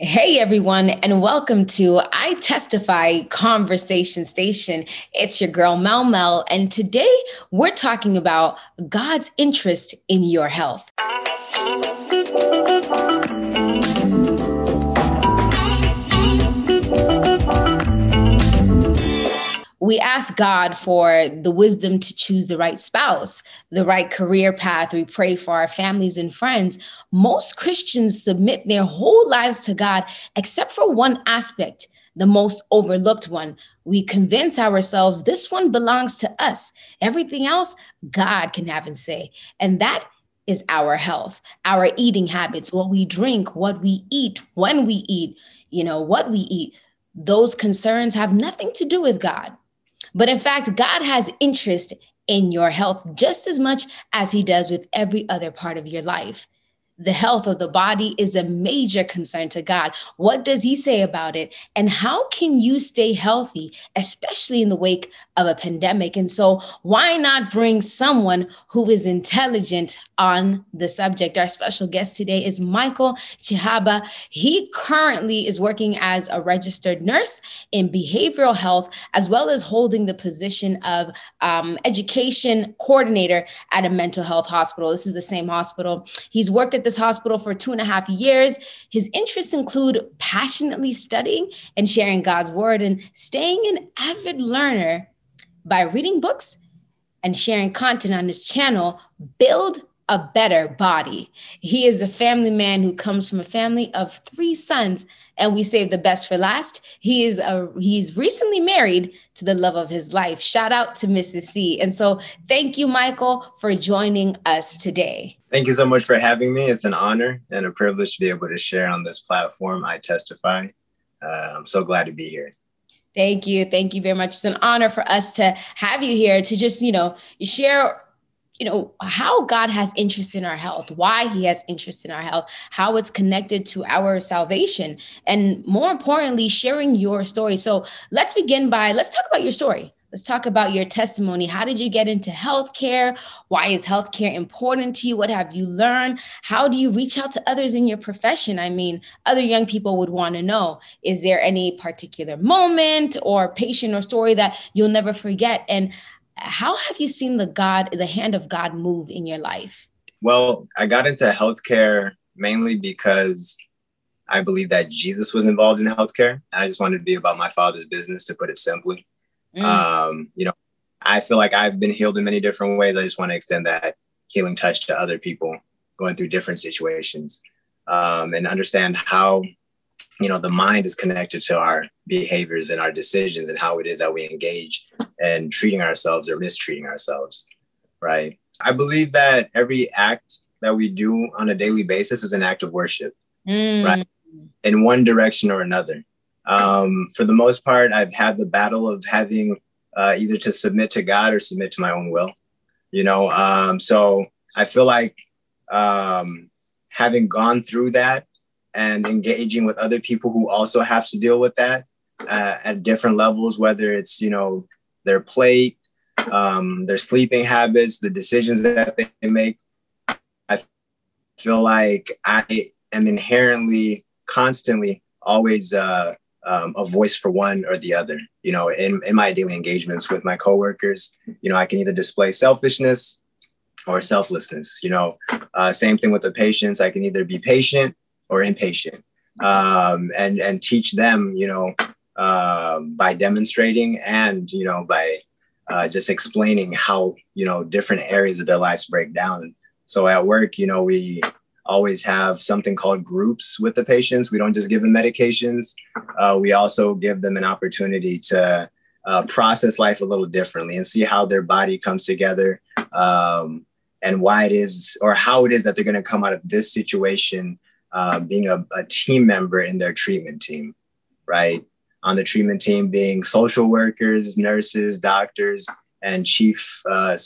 Hey everyone, and welcome to I Testify Conversation Station. It's your girl Mel Mel, and today we're talking about God's interest in your health. We ask God for the wisdom to choose the right spouse, the right career path. We pray for our families and friends. Most Christians submit their whole lives to God, except for one aspect, the most overlooked one. We convince ourselves this one belongs to us. Everything else, God can have and say. And that is our health, our eating habits, what we drink, what we eat, when we eat, you know, what we eat. Those concerns have nothing to do with God. But in fact, God has interest in your health just as much as he does with every other part of your life the health of the body is a major concern to God. What does He say about it? And how can you stay healthy, especially in the wake of a pandemic? And so, why not bring someone who is intelligent on the subject? Our special guest today is Michael Chihaba. He currently is working as a registered nurse in behavioral health, as well as holding the position of um, education coordinator at a mental health hospital. This is the same hospital. He's worked at this hospital for two and a half years. His interests include passionately studying and sharing God's word and staying an avid learner by reading books and sharing content on his channel, Build a better body. He is a family man who comes from a family of three sons, and we save the best for last. He is a he's recently married to the love of his life. Shout out to Mrs. C. And so thank you, Michael, for joining us today. Thank you so much for having me. It's an honor and a privilege to be able to share on this platform. I testify. Uh, I'm so glad to be here. Thank you. Thank you very much. It's an honor for us to have you here to just, you know, share you know how god has interest in our health why he has interest in our health how it's connected to our salvation and more importantly sharing your story. So let's begin by let's talk about your story. Let's talk about your testimony. How did you get into healthcare? Why is healthcare important to you? What have you learned? How do you reach out to others in your profession? I mean other young people would want to know is there any particular moment or patient or story that you'll never forget? And how have you seen the God, the hand of God move in your life? Well, I got into healthcare mainly because I believe that Jesus was involved in healthcare. And I just wanted to be about my father's business, to put it simply. Mm. Um, you know, I feel like I've been healed in many different ways. I just want to extend that healing touch to other people going through different situations um, and understand how you know the mind is connected to our behaviors and our decisions and how it is that we engage and treating ourselves or mistreating ourselves right? I believe that every act that we do on a daily basis is an act of worship mm. right? In one direction or another. Um, for the most part i've had the battle of having uh, either to submit to god or submit to my own will you know? Um, so i feel like um, having gone through that and engaging with other people who also have to deal with that uh, at different levels, whether it's, you know, their plate, um, their sleeping habits, the decisions that they make. I feel like I am inherently, constantly, always uh, um, a voice for one or the other. You know, in, in my daily engagements with my coworkers, you know, I can either display selfishness or selflessness. You know, uh, same thing with the patients. I can either be patient or impatient um, and and teach them you know uh, by demonstrating and you know by uh, just explaining how you know different areas of their lives break down. So at work you know we always have something called groups with the patients. We don't just give them medications. Uh, we also give them an opportunity to uh, process life a little differently and see how their body comes together um, and why it is or how it is that they're going to come out of this situation uh, being a, a team member in their treatment team, right? On the treatment team, being social workers, nurses, doctors, and chief, uh,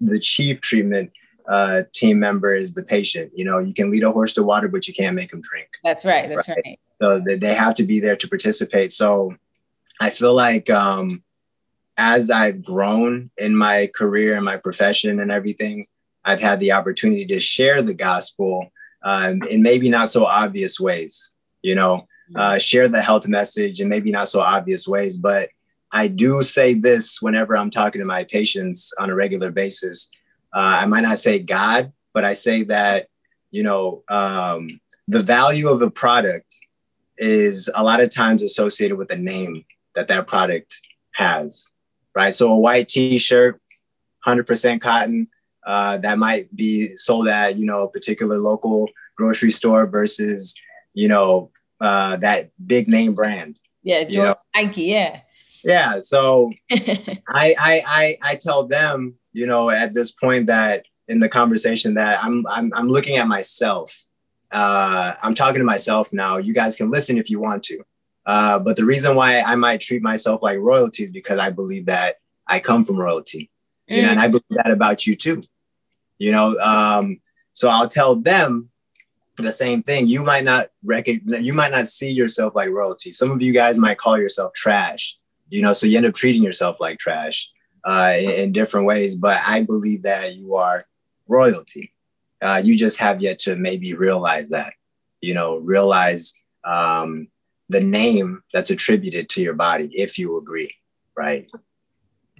the chief treatment uh, team member is the patient. You know, you can lead a horse to water, but you can't make him drink. That's right. That's right. right. So they have to be there to participate. So I feel like um, as I've grown in my career and my profession and everything, I've had the opportunity to share the gospel um, in maybe not so obvious ways. You know, uh, share the health message in maybe not so obvious ways. But I do say this whenever I'm talking to my patients on a regular basis. Uh, I might not say God, but I say that, you know, um, the value of the product is a lot of times associated with the name that that product has, right? So a white t-shirt, 100% cotton, uh, that might be sold at, you know, a particular local grocery store versus, you know, uh, that big name brand. Yeah, Jordan, Nike, yeah. Yeah, so I, I I I tell them, you know, at this point that in the conversation that I'm I'm I'm looking at myself. Uh, I'm talking to myself now. You guys can listen if you want to. Uh, but the reason why I might treat myself like royalty is because I believe that I come from royalty. Mm. You know, and I believe that about you too. You know, um, so I'll tell them the same thing. You might not recognize, you might not see yourself like royalty. Some of you guys might call yourself trash, you know, so you end up treating yourself like trash uh, in, in, different ways. But I believe that you are royalty. Uh, you just have yet to maybe realize that, you know, realize um, the name that's attributed to your body, if you agree, right?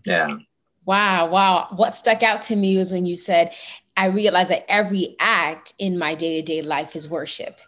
Yeah. Wow, wow. What stuck out to me was when you said, I realized that every act in my day to day life is worship.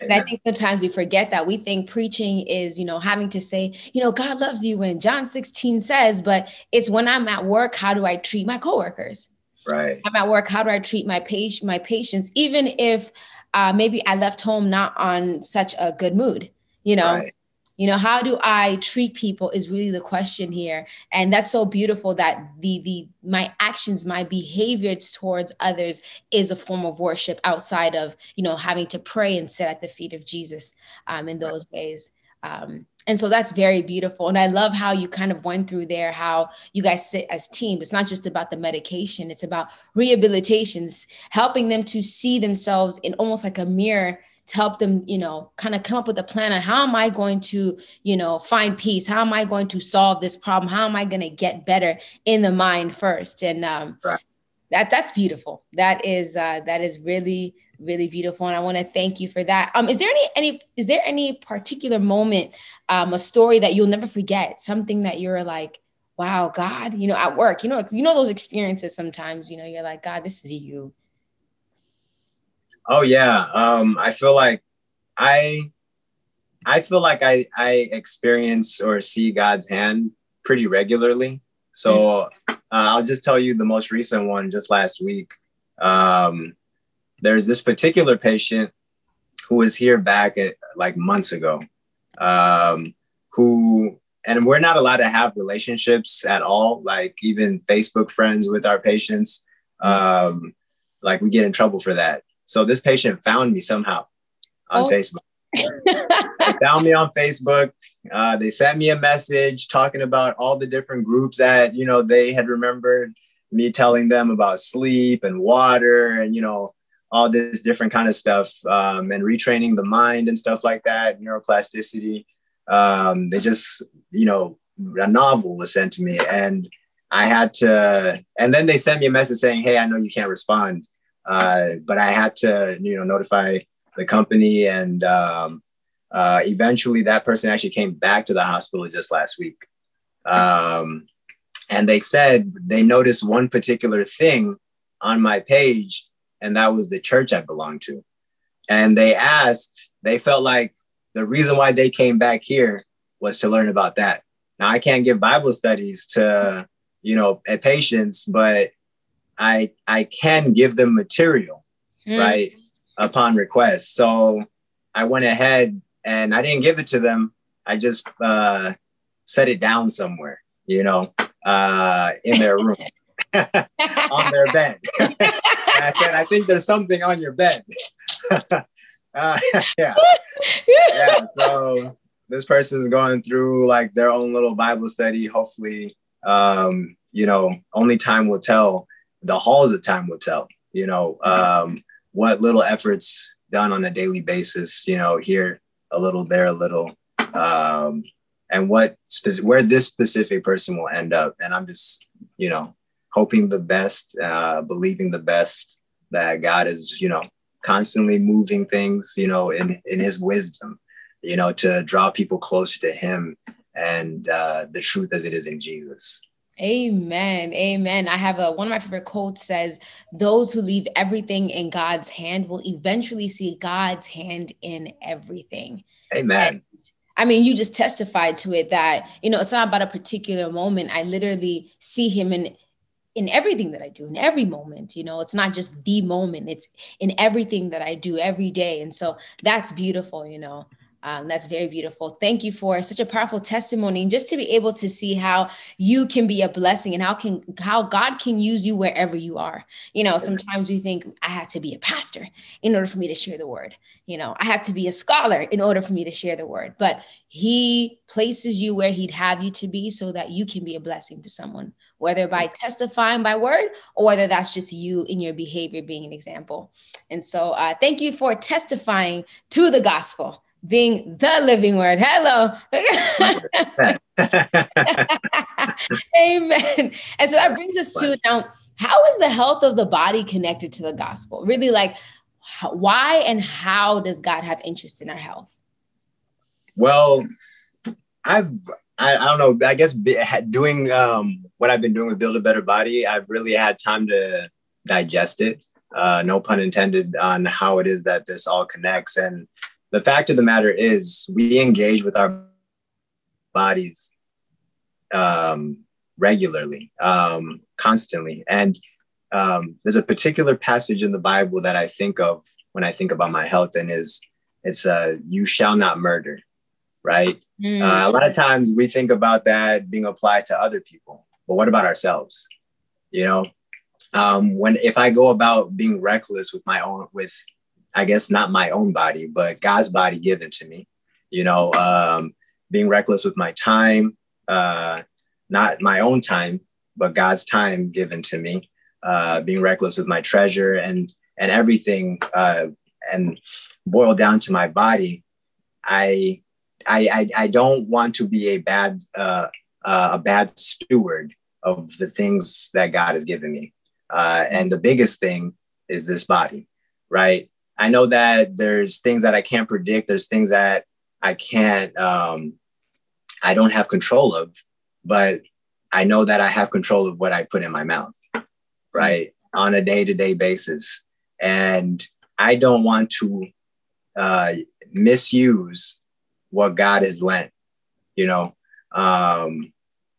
And I think sometimes we forget that we think preaching is, you know, having to say, you know, God loves you when John 16 says, but it's when I'm at work, how do I treat my coworkers? Right. I'm at work, how do I treat my patient, my patients, even if uh, maybe I left home not on such a good mood, you know? Right you know how do i treat people is really the question here. And that's so beautiful that the the my actions my behaviors towards others is a form of worship outside of you know having to pray and sit at the feet of jesus um, in those ways. Um, and so that's very beautiful. And i love how you kind of went through there how you guys sit as teams it's not just about the medication. It's about rehabilitations helping them to see themselves in almost like a mirror to help them, you know, kind of come up with a plan on how am I going to, you know, find peace? How am I going to solve this problem? How am I going to get better in the mind first? And um, right. that that's beautiful. That is uh, that is really really beautiful and i want to thank you for that um is there any any is there any particular moment um a story that you'll never forget something that you're like wow god you know at work you know you know those experiences sometimes you know you're like god this is you Oh yeah. Um, I feel like I I feel like I I experience or see God's hand pretty regularly. So uh, I'll just tell you the most recent one just last week. Um, there's this particular patient who was here back at like months ago, um, who and we're not allowed to have relationships at all, like even Facebook friends with our patients. Um, like we get in trouble for that. So this patient found me somehow on oh. Facebook. they found me on Facebook. Uh, they sent me a message talking about all the different groups that you know they had remembered me telling them about sleep and water and you know all this different kind of stuff um, and retraining the mind and stuff like that, neuroplasticity. Um, they just you know a novel was sent to me and I had to, and then they sent me a message saying, "Hey, I know you can't respond." Uh, but I had to, you know, notify the company, and um, uh, eventually that person actually came back to the hospital just last week. Um, and they said they noticed one particular thing on my page, and that was the church I belonged to. And they asked, they felt like the reason why they came back here was to learn about that. Now I can't give Bible studies to, you know, patients, but I I can give them material, mm. right, upon request. So I went ahead and I didn't give it to them. I just uh, set it down somewhere, you know, uh, in their room, on their bed. I said, I think there's something on your bed. uh, yeah, yeah. So this person's going through like their own little Bible study. Hopefully, um, you know, only time will tell the halls of time will tell, you know, um, what little efforts done on a daily basis, you know, here a little, there a little, um, and what spe- where this specific person will end up. And I'm just, you know, hoping the best, uh, believing the best that God is, you know, constantly moving things, you know, in, in his wisdom, you know, to draw people closer to Him and uh, the truth as it is in Jesus. Amen. Amen. I have a one of my favorite quotes says, Those who leave everything in God's hand will eventually see God's hand in everything. Amen. And, I mean, you just testified to it that, you know, it's not about a particular moment. I literally see him in in everything that I do, in every moment. You know, it's not just the moment, it's in everything that I do every day. And so that's beautiful, you know. Um, that's very beautiful. Thank you for such a powerful testimony, and just to be able to see how you can be a blessing and how can how God can use you wherever you are. You know, sometimes we think I have to be a pastor in order for me to share the word. You know, I have to be a scholar in order for me to share the word. But He places you where He'd have you to be, so that you can be a blessing to someone, whether by testifying by word or whether that's just you in your behavior being an example. And so, uh, thank you for testifying to the gospel being the living word. Hello. Amen. And so that brings us to now how is the health of the body connected to the gospel? Really, like, why and how does God have interest in our health? Well, I've I, I don't know. I guess doing um, what I've been doing with Build a Better Body, I've really had time to digest it. Uh, no pun intended on how it is that this all connects. And the fact of the matter is we engage with our bodies um, regularly, um, constantly. And um, there's a particular passage in the Bible that I think of when I think about my health, and is it's uh, "You shall not murder," right? Mm. Uh, a lot of times we think about that being applied to other people, but what about ourselves? You know, um, when if I go about being reckless with my own with I guess not my own body, but God's body given to me. You know, um, being reckless with my time, uh, not my own time, but God's time given to me. Uh, being reckless with my treasure and and everything, uh, and boiled down to my body. I I I, I don't want to be a bad uh, uh, a bad steward of the things that God has given me. Uh, and the biggest thing is this body, right? I know that there's things that I can't predict. There's things that I can't, um, I don't have control of, but I know that I have control of what I put in my mouth, right, on a day to day basis. And I don't want to uh, misuse what God has lent, you know. Um,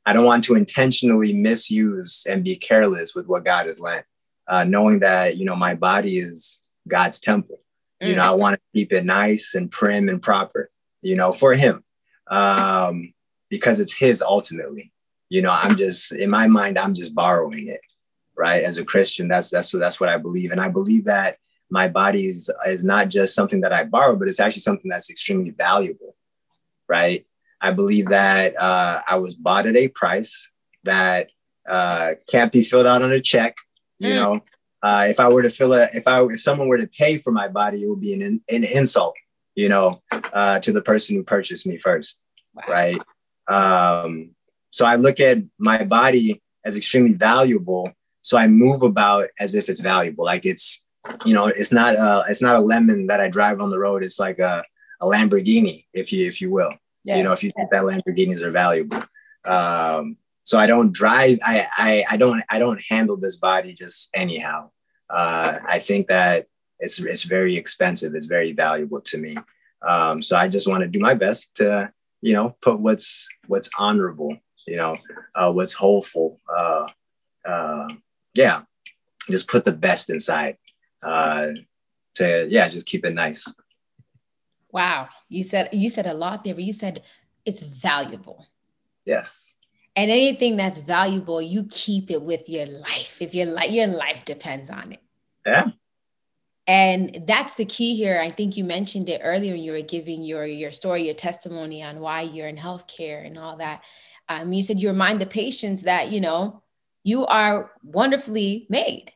I don't want to intentionally misuse and be careless with what God has lent, uh, knowing that, you know, my body is God's temple. Mm. You know, I want to keep it nice and prim and proper, you know, for him. Um, because it's his ultimately. You know, I'm just in my mind, I'm just borrowing it, right? As a Christian, that's that's what that's what I believe. And I believe that my body is, is not just something that I borrow, but it's actually something that's extremely valuable, right? I believe that uh, I was bought at a price that uh, can't be filled out on a check. You mm. know, uh, if I were to fill it, if I if someone were to pay for my body, it would be an an insult, you know, uh, to the person who purchased me first, wow. right? Um, so I look at my body as extremely valuable. So I move about as if it's valuable, like it's, you know, it's not a it's not a lemon that I drive on the road. It's like a, a Lamborghini, if you if you will. Yeah. You know, if you think that Lamborghinis are valuable. Um, so I don't drive. I, I I don't I don't handle this body just anyhow uh, I think that it's it's very expensive. It's very valuable to me. Um, so I just want to do my best to you know put what's what's honorable, you know, uh, what's hopeful. Uh, uh, yeah, just put the best inside. Uh, to yeah, just keep it nice. Wow, you said you said a lot there, but you said it's valuable. Yes and anything that's valuable you keep it with your life if your life your life depends on it. Yeah. And that's the key here. I think you mentioned it earlier when you were giving your your story your testimony on why you're in healthcare and all that. Um, you said you remind the patients that you know you are wonderfully made.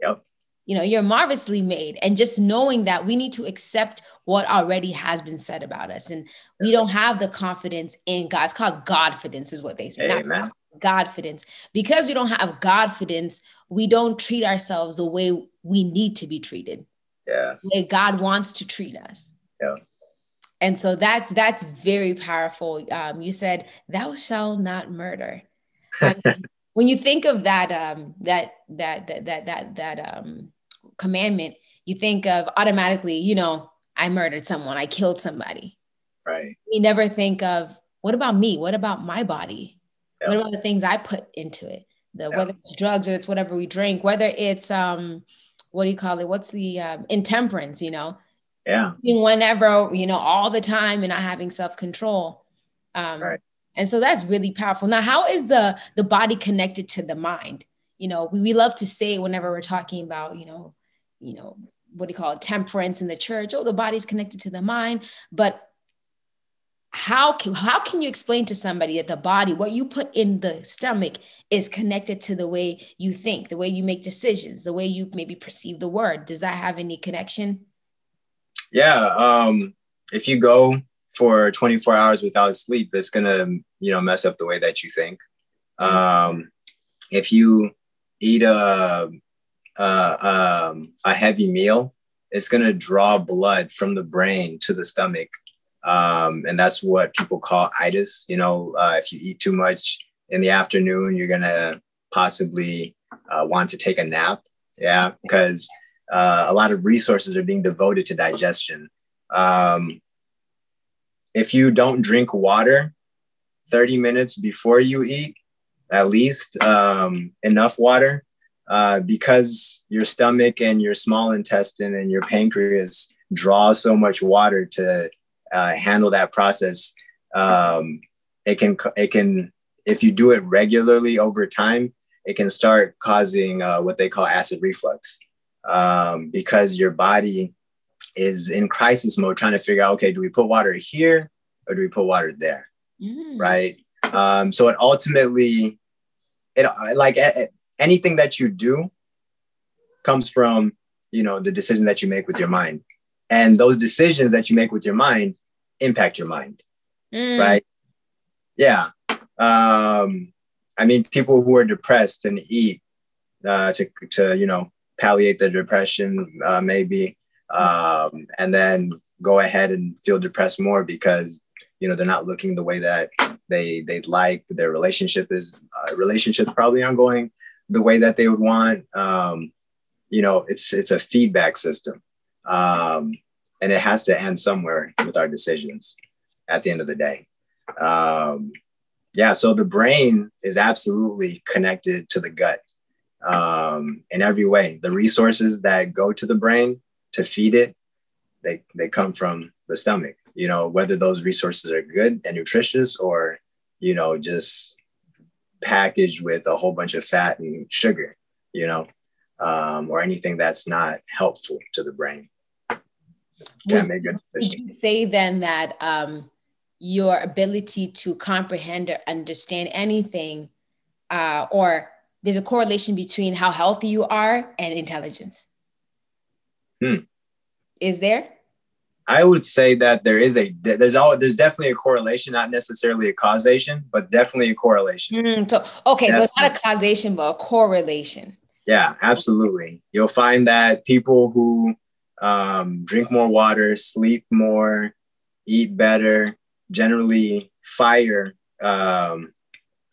Yep you know you're marvelously made. And just knowing that we need to accept what already has been said about us. And we don't have the confidence in god. It's called godfidence is what they say. Amen. not godfidence. Because we don't have godfidence we don't treat ourselves the way we need to be treated. Yes. The way god wants to treat us. Yeah. And so that's that's very powerful. Um, you said thou shalt not murder. When you think of that um, that that that that that, that um, commandment you think of automatically you know i murdered someone i killed somebody. Right. You never think of what about me? What about my body? Yeah. what about the things i put into it? The yeah. whether it's drugs or it's whatever we drink whether it's um what do you call it? What's the um, intemperance you know? Yeah. Whenever you know all the time and not having self-control. Um right. and so that's really powerful. Now how is the the body connected to the mind? You know we, we love to say whenever we're talking about you know you know what do you call it temperance in the church oh the body's connected to the mind but how can how can you explain to somebody that the body what you put in the stomach is connected to the way you think the way you make decisions the way you maybe perceive the word does that have any connection yeah. Um, if you go for 24 hours without sleep, it's gonna, you know, mess up the way that you think. Um, if you eat a, a, um, a heavy meal, it's gonna draw blood from the brain to the stomach. Um, and that's what people call itis. You know, uh, if you eat too much in the afternoon, you're gonna possibly uh, want to take a nap. Yeah, because uh, a lot of resources are being devoted to digestion. Um, if you don't drink water 30 minutes before you eat, at least um, enough water, uh, because your stomach and your small intestine and your pancreas draw so much water to uh, handle that process. Um, it can it can if you do it regularly over time, it can start causing uh, what they call acid reflux um, because your body is in crisis mode trying to figure out okay do we put water here or do we put water there mm. right um, so it ultimately it like a, anything that you do comes from you know the decision that you make with your mind and those decisions that you make with your mind impact your mind mm. right yeah um i mean people who are depressed and eat uh, to to you know palliate the depression, uh, maybe, um, and then go ahead and feel depressed more because you know they're not looking the way that they they'd like. Their relationship is uh, relationship probably ongoing the way that they would want. Um, you know, it's it's a feedback system, um, and it has to end somewhere with our decisions. At the end of the day, um, yeah. So the brain is absolutely connected to the gut um, in every way. The resources that go to the brain to feed it, they, they come from the stomach, you know, whether those resources are good and nutritious or, you know, just packaged with a whole bunch of fat and sugar, you know, um, or anything that's not helpful to the brain. Can't make good Did you say then that um, your ability to comprehend or understand anything uh, or there's a correlation between how healthy you are and intelligence. Hmm. Is there? I would say that there is a there's all there's definitely a correlation, not necessarily a causation, but definitely a correlation. Mm, so okay, definitely. so it's not a causation, but a correlation. Yeah, absolutely. You'll find that people who um, drink more water, sleep more, eat better, generally fire um,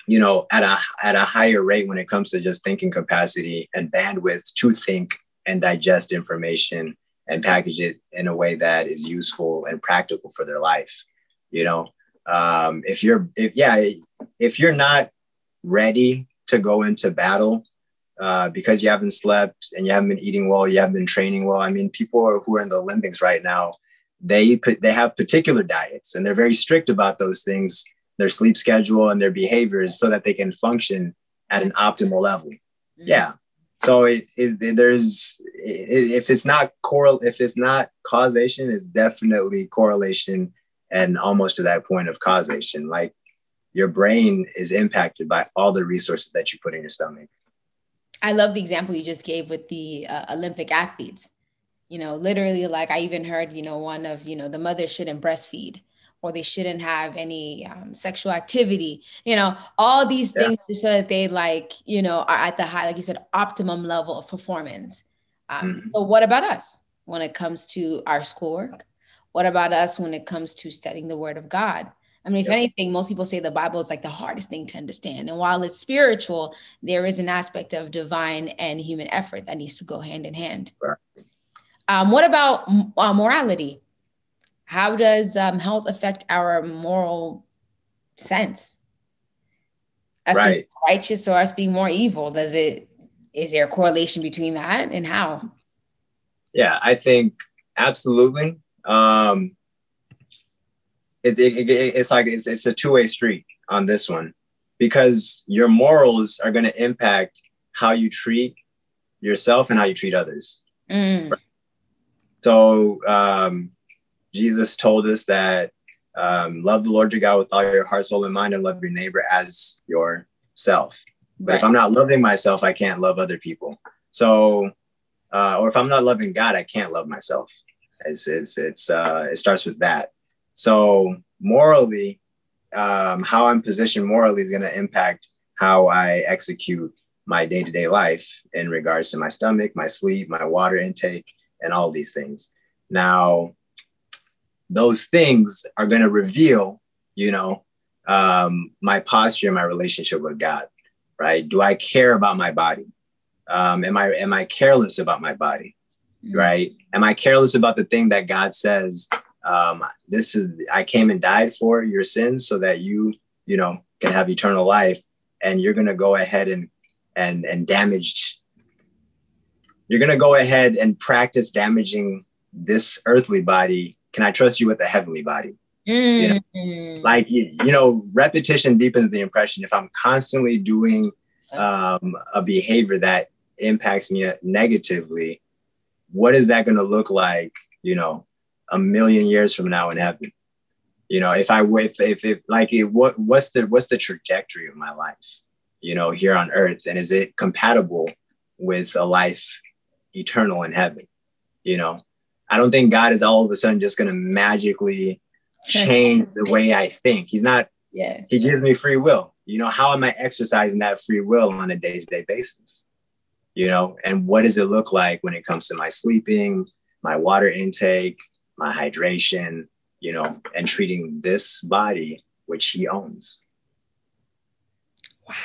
you know, at a at a higher rate when it comes to just thinking capacity and bandwidth to think and digest information and package it in a way that is useful and practical for their life. You know, um, if you're if yeah, if you're not ready to go into battle uh, because you haven't slept and you haven't been eating well, you haven't been training well. I mean, people are, who are in the Olympics right now, they put, they have particular diets and they're very strict about those things their sleep schedule and their behaviors so that they can function at an optimal level. Mm-hmm. Yeah. So it, it, there's it, if it's not coral if it's not causation, it's definitely correlation and almost to that point of causation. Like your brain is impacted by all the resources that you put in your stomach. I love the example you just gave with the uh, Olympic athletes. You know, literally, like I even heard, you know, one of, you know, the mother shouldn't breastfeed or they shouldn't have any um, sexual activity you know all these things yeah. so that they like you know are at the high like you said optimum level of performance um, mm-hmm. but what about us when it comes to our schoolwork What about us when it comes to studying the word of God? I mean, if yep. anything, most people say the Bible is like the hardest thing to understand. And while it's spiritual, there is an aspect of divine and human effort that needs to go hand in hand. Right. Um, what about uh, morality? How does um, health affect our moral sense? Us right. being righteous or us being more evil? Does it? Is there a correlation between that and how? Yeah, I think absolutely. Um, it, it, it, it's like it's, it's a two-way street on this one because your morals are going to impact how you treat yourself and how you treat others. Mm. So um, Jesus told us that um, love the Lord your God with all your heart, soul, and mind, and love your neighbor as yourself. But right. if I'm not loving myself, I can't love other people. So, uh, or if I'm not loving God, I can't love myself. It's it's, it's uh, it starts with that. So morally, um, how I'm positioned morally is going to impact how I execute my day to day life in regards to my stomach, my sleep, my water intake, and all these things. Now, those things are going to reveal, you know, um, my posture, my relationship with God, right? Do I care about my body? Um, am I am I careless about my body, mm-hmm. right? Am I careless about the thing that God says? Um, this is I came and died for your sins so that you, you know, can have eternal life, and you're going to go ahead and and and damage. You're going to go ahead and practice damaging this earthly body can I trust you with a heavenly body? Mm. You know, mm. like you, you know, repetition deepens the impression. If I'm constantly doing um, a behavior that impacts me negatively, what is that going to look like? You know, a million years from now in heaven. You know, if I if if, if like it, what what's the what's the trajectory of my life? You know, here on earth, and is it compatible with a life eternal in heaven? You know, I don't think God is all of a sudden just going to magically change the way I think. He's not. Yeah. He gives me free will. You know, how am I exercising that free will on a day to day basis? You know, and what does it look like when it comes to my sleeping, my water intake, my hydration, you know, and treating this body, which He owns? Wow.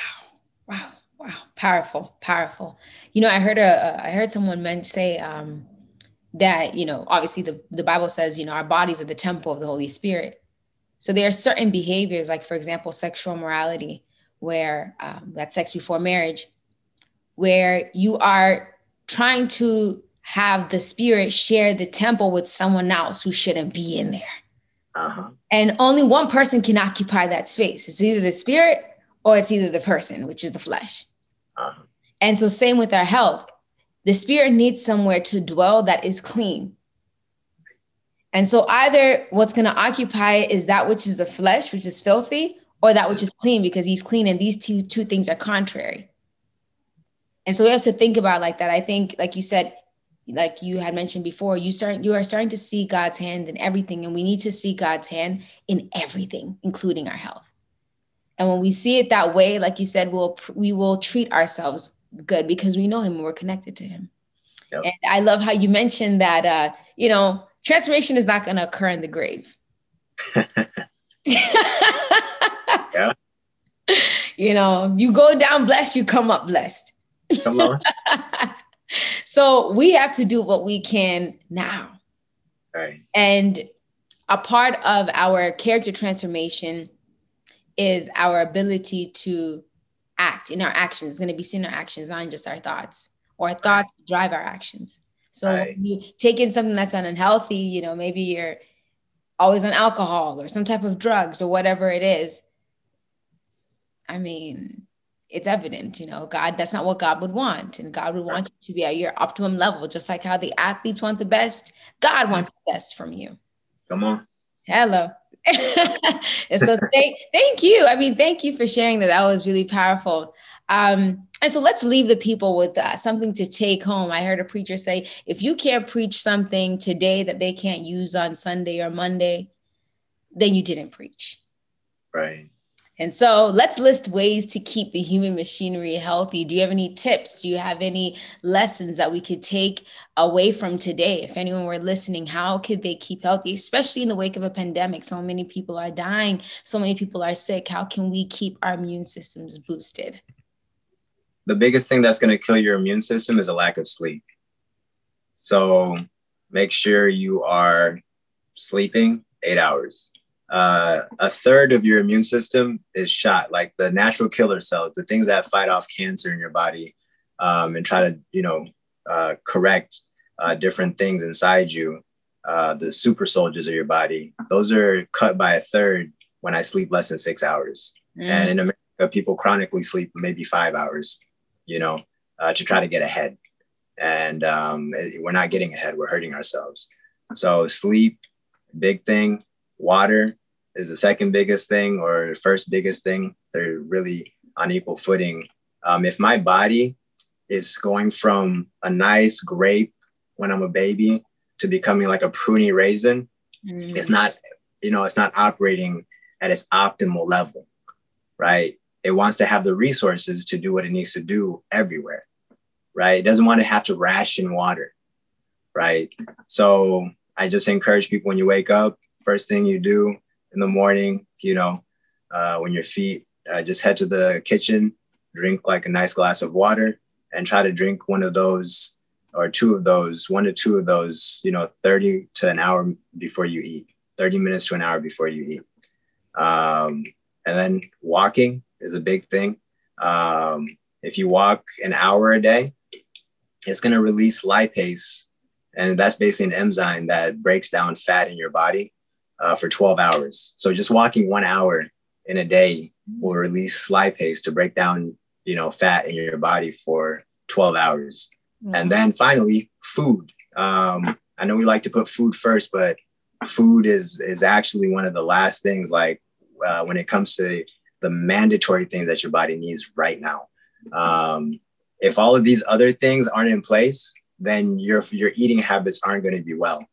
Wow. Wow. Powerful. Powerful. You know, I heard a, I heard someone mention say, um, that you know obviously the, the bible says you know our bodies are the temple of the holy spirit. So there are certain behaviors like for example sexual morality where um, that's sex before marriage where you are trying to have the spirit share the temple with someone else who shouldn't be in there. Uh-huh. and only one person can occupy that space. It's either the spirit or it's either the person which is the flesh. Uh-huh. and so same with our health the spirit needs somewhere to dwell that is clean. And so either what's going to occupy is that which is the flesh, which is filthy, or that which is clean because he's clean. And these two, two things are contrary. And so we have to think about like that. I think, like you said, like you had mentioned before, you start you are starting to see God's hand in everything, and we need to see God's hand in everything, including our health. And when we see it that way, like you said, we'll we will treat ourselves good because we know him and we're connected to him. Yep. And I love how you mentioned that, uh, you know, transformation is not going to occur in the grave. yeah. You know, you go down blessed, you come up blessed. Come on. so we have to do what we can now. Right. And a part of our character transformation is our ability to act in our actions. It's going to be seen in our actions, not in just our thoughts. Or our thoughts drive our actions. So right. you take in something that's unhealthy, you know, maybe you're always on alcohol or some type of drugs or whatever it is. I mean, it's evident, you know, God, that's not what God would want. And God would want you to be at your optimum level, just like how the athletes want the best. God wants the best from you. Come on. Hello. and so thank, thank you. I mean, thank you for sharing that. That was really powerful. Um, and so let's leave the people with uh, something to take home. I heard a preacher say, if you can't preach something today that they can't use on Sunday or Monday, then you didn't preach. Right. And so let's list ways to keep the human machinery healthy. Do you have any tips? Do you have any lessons that we could take away from today? If anyone were listening, how could they keep healthy, especially in the wake of a pandemic? So many people are dying, so many people are sick. How can we keep our immune systems boosted? The biggest thing that's going to kill your immune system is a lack of sleep. So make sure you are sleeping eight hours uh, a third of your immune system is shot, like the natural killer cells, the things that fight off cancer in your body um, and try to, you know, uh, correct uh, different things inside you. Uh, the super soldiers of your body, those are cut by a third when I sleep less than six hours. Mm. And in America, people chronically sleep maybe five hours, you know, uh, to try to get ahead. And um, we're not getting ahead, we're hurting ourselves. So, sleep, big thing, water, is the second biggest thing or first biggest thing. They're really on equal footing. Um, if my body is going from a nice grape when I'm a baby to becoming like a pruny raisin, mm. it's not, you know, it's not operating at its optimal level, right? It wants to have the resources to do what it needs to do everywhere, right? It doesn't want to have to ration water, right? So I just encourage people when you wake up, first thing you do in the morning, you know, uh, when your feet, uh, just head to the kitchen, drink like a nice glass of water, and try to drink one of those or two of those, one to two of those, you know, 30 to an hour before you eat, 30 minutes to an hour before you eat. Um, and then walking is a big thing. Um, if you walk an hour a day, it's going to release lipase. And that's basically an enzyme that breaks down fat in your body uh, for 12 hours. So just walking one hour in a day will release lipase to break down, you know, fat in your body for 12 hours. Mm-hmm. And then finally, food. Um, I know we like to put food first, but food is is actually one of the last things. Like uh, when it comes to the mandatory things that your body needs right now. Um, if all of these other things aren't in place, then your your eating habits aren't going to be well,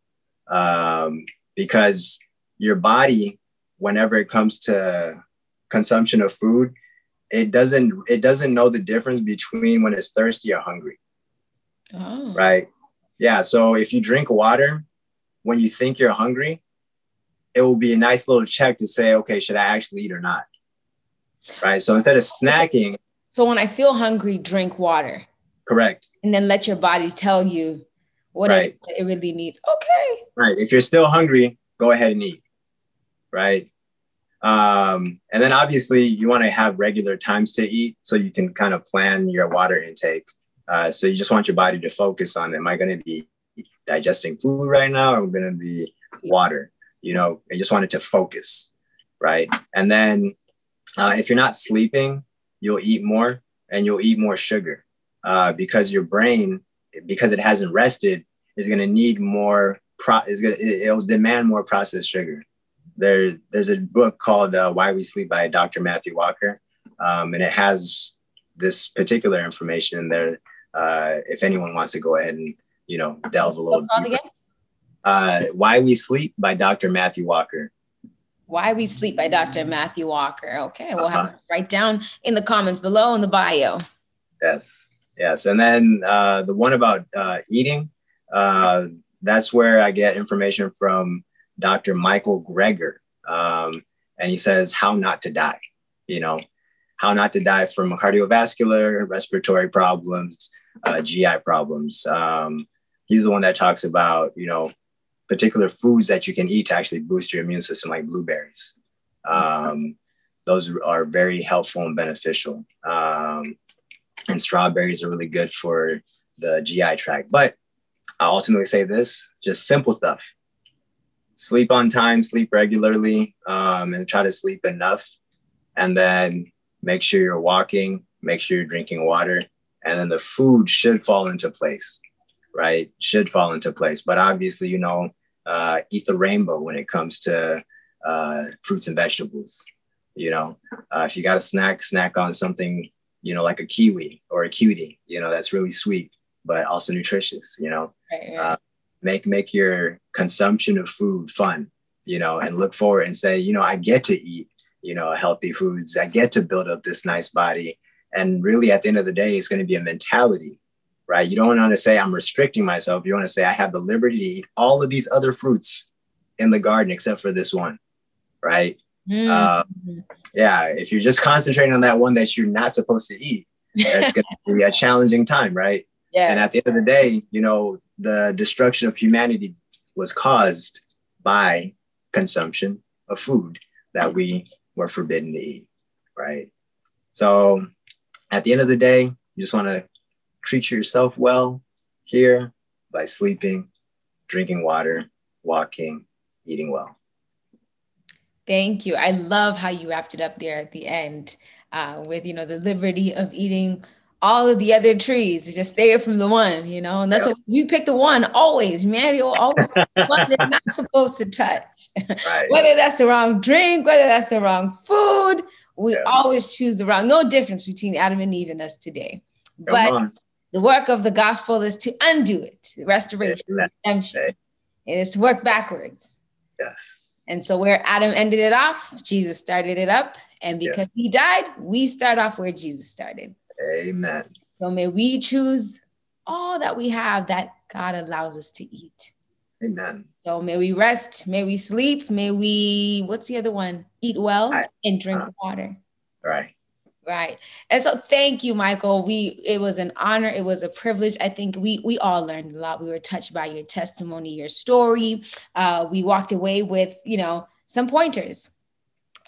um, because your body whenever it comes to consumption of food it doesn't it doesn't know the difference between when it's thirsty or hungry. Oh. right? Yeah so if you drink water when you think you're hungry it will be a nice little check to say okay should i actually eat or not? Right? So instead of snacking so when i feel hungry drink water. Correct. And then let your body tell you what right. it, it really needs. Okay. Right. If you're still hungry go ahead and eat right? Um, and then obviously you want to have regular times to eat so you can kind of plan your water intake. Uh, so you just want your body to focus on, am I going to be digesting food right now or am going to be water? You know, I just want it to focus, right? And then uh, if you're not sleeping, you'll eat more and you'll eat more sugar uh, because your brain, because it hasn't rested, is going to need more, pro- is gonna, it'll demand more processed sugar there there's a book called uh, Why We Sleep by Dr. Matthew Walker, um, and it has this particular information in there. Uh, if anyone wants to go ahead and you know delve a little deeper. Uh, Why We Sleep by Dr. Matthew Walker. Why We Sleep by Dr. Matthew Walker. Okay, we'll uh-huh. have it right down in the comments below in the bio. Yes, yes, and then uh, the one about uh, eating. Uh, that's where I get information from Dr. Michael Greger. Um, and he says, How Not to Die, you know, how not to die from cardiovascular, respiratory problems, uh, GI problems. Um, he's the one that talks about, you know, particular foods that you can eat to actually boost your immune system, like blueberries. Um, those are very helpful and beneficial. Um, and strawberries are really good for the GI tract. But I ultimately say this just simple stuff sleep on time, sleep regularly, um, and try to sleep enough. And then make sure you're walking, make sure you're drinking water, and then the food should fall into place, right? Should fall into place. But obviously, you know, uh, eat the rainbow when it comes to uh, fruits and vegetables. You know, uh, if you got a snack, snack on something, you know, like a kiwi or a cutie, you know, that's really sweet, but also nutritious, you know. Right, right. Make make your consumption of food fun you know and look forward and say you know i get to eat you know, healthy foods. I get to build up this nice body. And really, at the end of the day, it's going to be a mentality, right? You don't want to say I'm restricting myself. You want to say I have the liberty to eat all of these other fruits in the garden except for this one, right? Mm. Uh, yeah, if you're just concentrating on that one that you're not supposed to eat, it's going to be a challenging time, right? Yeah. And at the end of the day, you know, the destruction of humanity was caused by consumption of food that we were forbidden to eat, right? So at the end of the day, you just want to treat yourself well here by sleeping, drinking water, walking, eating well. Thank you. I love how you wrapped it up there at the end uh, with, you know, the liberty of eating all of the other trees. Just stay away from the one, you know, and that's yep. what you pick the one always. Humanity will always one they're not supposed to touch. Right. whether that's the wrong drink, whether that's the wrong food, we yeah. always choose the wrong. No difference between Adam and Eve and us today. Come but on. the work of the gospel is to undo it, the restoration, redemption. It is to work backwards. Yes. And so where Adam ended it off, Jesus started it up. And because yes. he died, we start off where Jesus started. Amen. So may we choose all that we have that God allows us to eat. Amen. So may we rest, may we sleep, may we, what's the other one? Eat well I, and drink uh, water. Right. Right. And so thank you, Michael. We it was an honor, it was a privilege. I think we we all learned a lot. We were touched by your testimony, your story. Uh, we walked away with, you know, some pointers.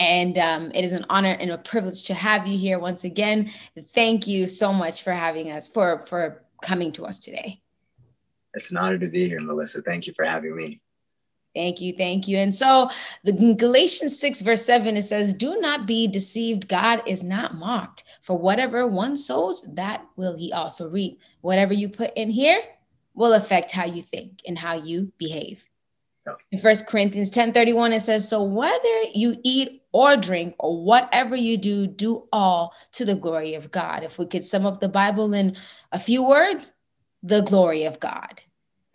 And um, it is an honor and a privilege to have you here once again. Thank you so much for having us, for for coming to us today. It's an honor to be here, Melissa. Thank you for having me. Thank you, thank you. And so the Galatians 6, verse 7, it says, Do not be deceived. God is not mocked. For whatever one sows, that will he also reap. Whatever you put in here will affect how you think and how you behave. In First Corinthians 10 31, it says, So whether you eat or drink or whatever you do, do all to the glory of God. If we could sum up the Bible in a few words, the glory of God.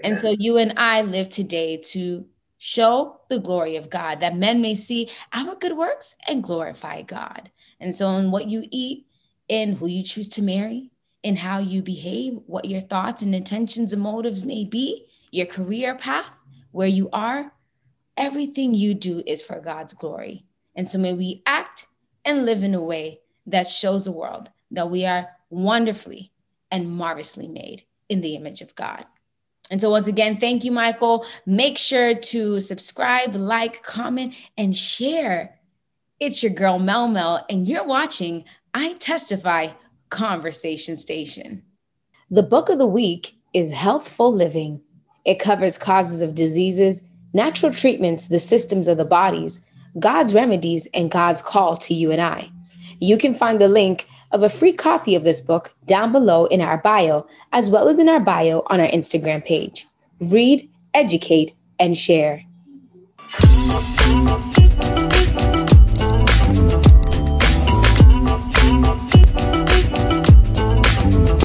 And so you and I live today to show the glory of God, that men may see our good works and glorify God. And so, in what you eat, in who you choose to marry, in how you behave, what your thoughts and intentions and motives may be, your career path, where you are, everything you do is for God's glory. And so, may we act and live in a way that shows the world that we are wonderfully and marvelously made in the image of God. And so, once again, thank you, Michael. Make sure to subscribe, like, comment, and share. It's your girl, Mel Mel, and you're watching I Testify Conversation Station. The book of the week is Healthful Living. It covers causes of diseases, natural treatments, the systems of the bodies, God's remedies, and God's call to you and I. You can find the link of a free copy of this book down below in our bio, as well as in our bio on our Instagram page. Read, educate, and share.